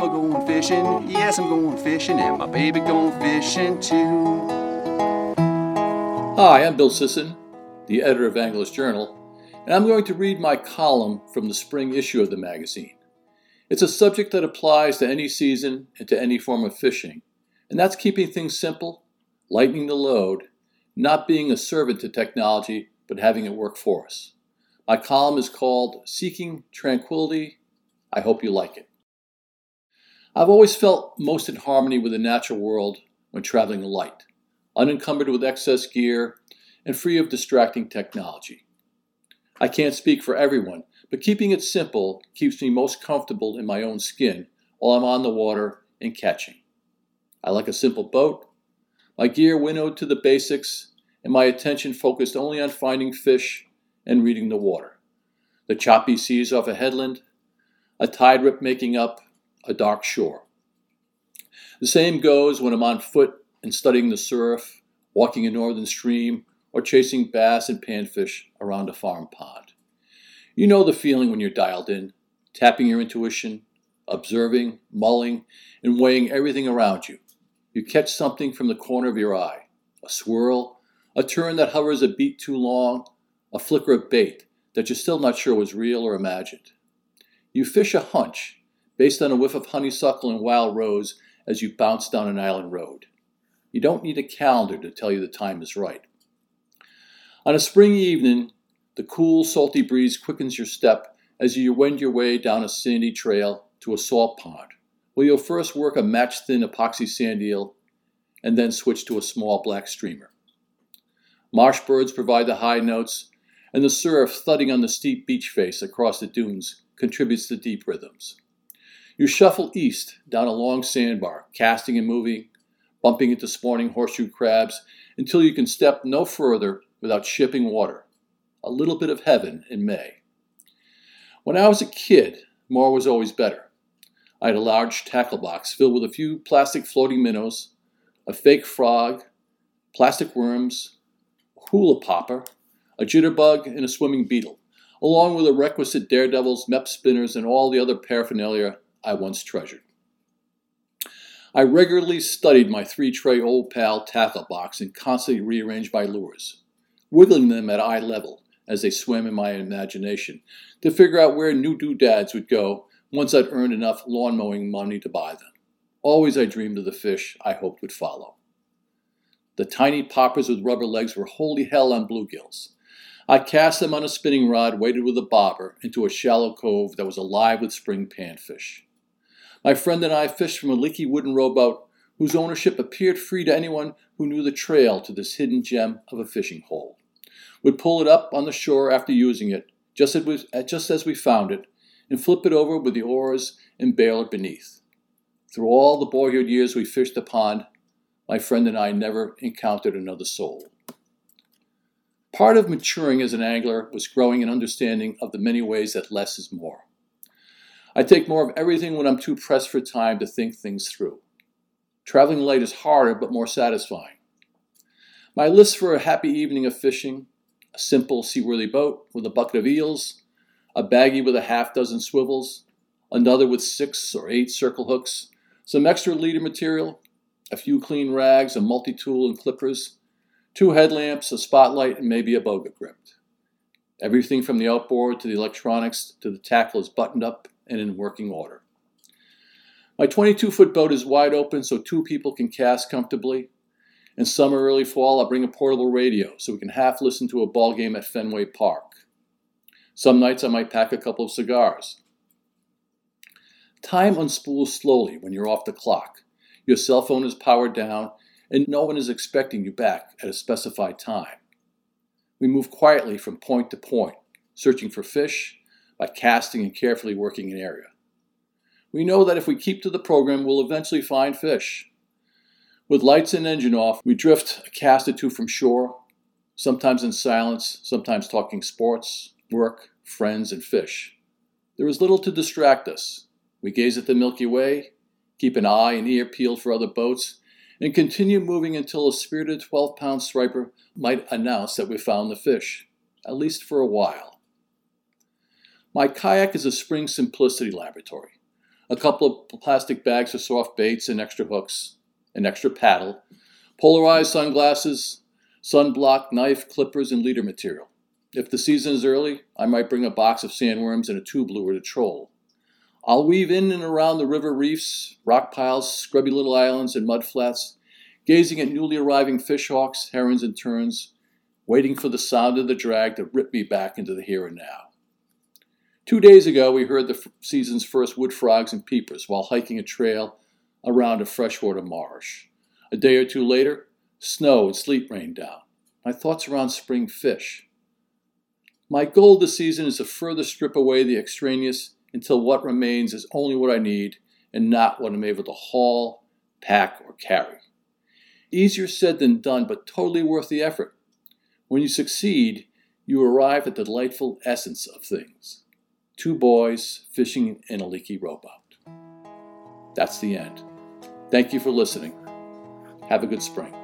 I'm going fishing, yes, I'm going fishing, and my baby going fishing too. Hi, I'm Bill Sisson, the editor of Angler's Journal, and I'm going to read my column from the spring issue of the magazine. It's a subject that applies to any season and to any form of fishing, and that's keeping things simple, lightening the load, not being a servant to technology, but having it work for us. My column is called Seeking Tranquility. I hope you like it. I've always felt most in harmony with the natural world when traveling light, unencumbered with excess gear, and free of distracting technology. I can't speak for everyone, but keeping it simple keeps me most comfortable in my own skin while I'm on the water and catching. I like a simple boat, my gear winnowed to the basics, and my attention focused only on finding fish and reading the water. The choppy seas off a headland, a tide rip making up a dark shore. The same goes when I'm on foot and studying the surf, walking a northern stream, or chasing bass and panfish around a farm pond. You know the feeling when you're dialed in, tapping your intuition, observing, mulling, and weighing everything around you. You catch something from the corner of your eye a swirl, a turn that hovers a beat too long, a flicker of bait that you're still not sure was real or imagined. You fish a hunch based on a whiff of honeysuckle and wild rose as you bounce down an island road. You don't need a calendar to tell you the time is right. On a spring evening, the cool, salty breeze quickens your step as you wend your way down a sandy trail to a salt pond, where you'll first work a match thin epoxy sand eel and then switch to a small black streamer. Marsh birds provide the high notes, and the surf thudding on the steep beach face across the dunes contributes to deep rhythms. You shuffle east down a long sandbar, casting and moving, bumping into spawning horseshoe crabs until you can step no further without shipping water. A little bit of heaven in May. When I was a kid, more was always better. I had a large tackle box filled with a few plastic floating minnows, a fake frog, plastic worms, hula popper, a jitterbug, and a swimming beetle, along with the requisite Dardevles, Mepps spinners, and all the other paraphernalia I once treasured. I regularly studied my three tray old pal tackle box and constantly rearranged my lures, wiggling them at eye level as they swam in my imagination to figure out where new doodads would go once I'd earned enough lawn mowing money to buy them. Always I dreamed of the fish I hoped would follow. The tiny poppers with rubber legs were holy hell on bluegills. I cast them on a spinning rod weighted with a bobber into a shallow cove that was alive with spring panfish. My friend and I fished from a leaky wooden rowboat whose ownership appeared free to anyone who knew the trail to this hidden gem of a fishing hole. We'd pull it up on the shore after using it, just as we, just as we found it, and flip it over with the oars and bail it beneath. Through all the boyhood years we fished the pond, my friend and I never encountered another soul. Part of maturing as an angler was growing an understanding of the many ways that less is more. I take more of everything when I'm too pressed for time to think things through. Traveling light is harder but more satisfying. My list for a happy evening of fishing a simple seaworthy boat with a bucket of eels, a baggie with a half dozen swivels, another with six or eight circle hooks, some extra leader material, a few clean rags, a multi tool and clippers, two headlamps, a spotlight, and maybe a boga grip. Everything from the outboard to the electronics to the tackle is buttoned up and in working order. My 22 foot boat is wide open so two people can cast comfortably. In summer, early fall, I bring a portable radio so we can half listen to a ball game at Fenway Park. Some nights I might pack a couple of cigars. Time unspools slowly when you're off the clock. Your cell phone is powered down, and no one is expecting you back at a specified time. We move quietly from point to point, searching for fish, by casting and carefully working an area. We know that if we keep to the program, we'll eventually find fish. With lights and engine off, we drift a cast or two from shore, sometimes in silence, sometimes talking sports, work, friends, and fish. There is little to distract us. We gaze at the Milky Way, keep an eye and ear peeled for other boats, and continue moving until a spirited 12 pound striper might announce that we found the fish, at least for a while. My kayak is a spring simplicity laboratory, a couple of plastic bags of soft baits and extra hooks, an extra paddle, polarized sunglasses, sunblock, knife, clippers, and leader material. If the season is early, I might bring a box of sandworms and a tube lure to troll. I'll weave in and around the river reefs, rock piles, scrubby little islands, and mud flats, gazing at newly arriving fishhawks, herons, and terns, waiting for the sound of the drag to rip me back into the here and now. Two days ago, we heard the season's first wood frogs and peepers while hiking a trail around a freshwater marsh. A day or two later, snow and sleet rained down. My thoughts around spring fish. My goal this season is to further strip away the extraneous until what remains is only what I need and not what I'm able to haul, pack, or carry. Easier said than done, but totally worth the effort. When you succeed, you arrive at the delightful essence of things. Two boys fishing in a leaky rowboat. That's the end. Thank you for listening. Have a good spring.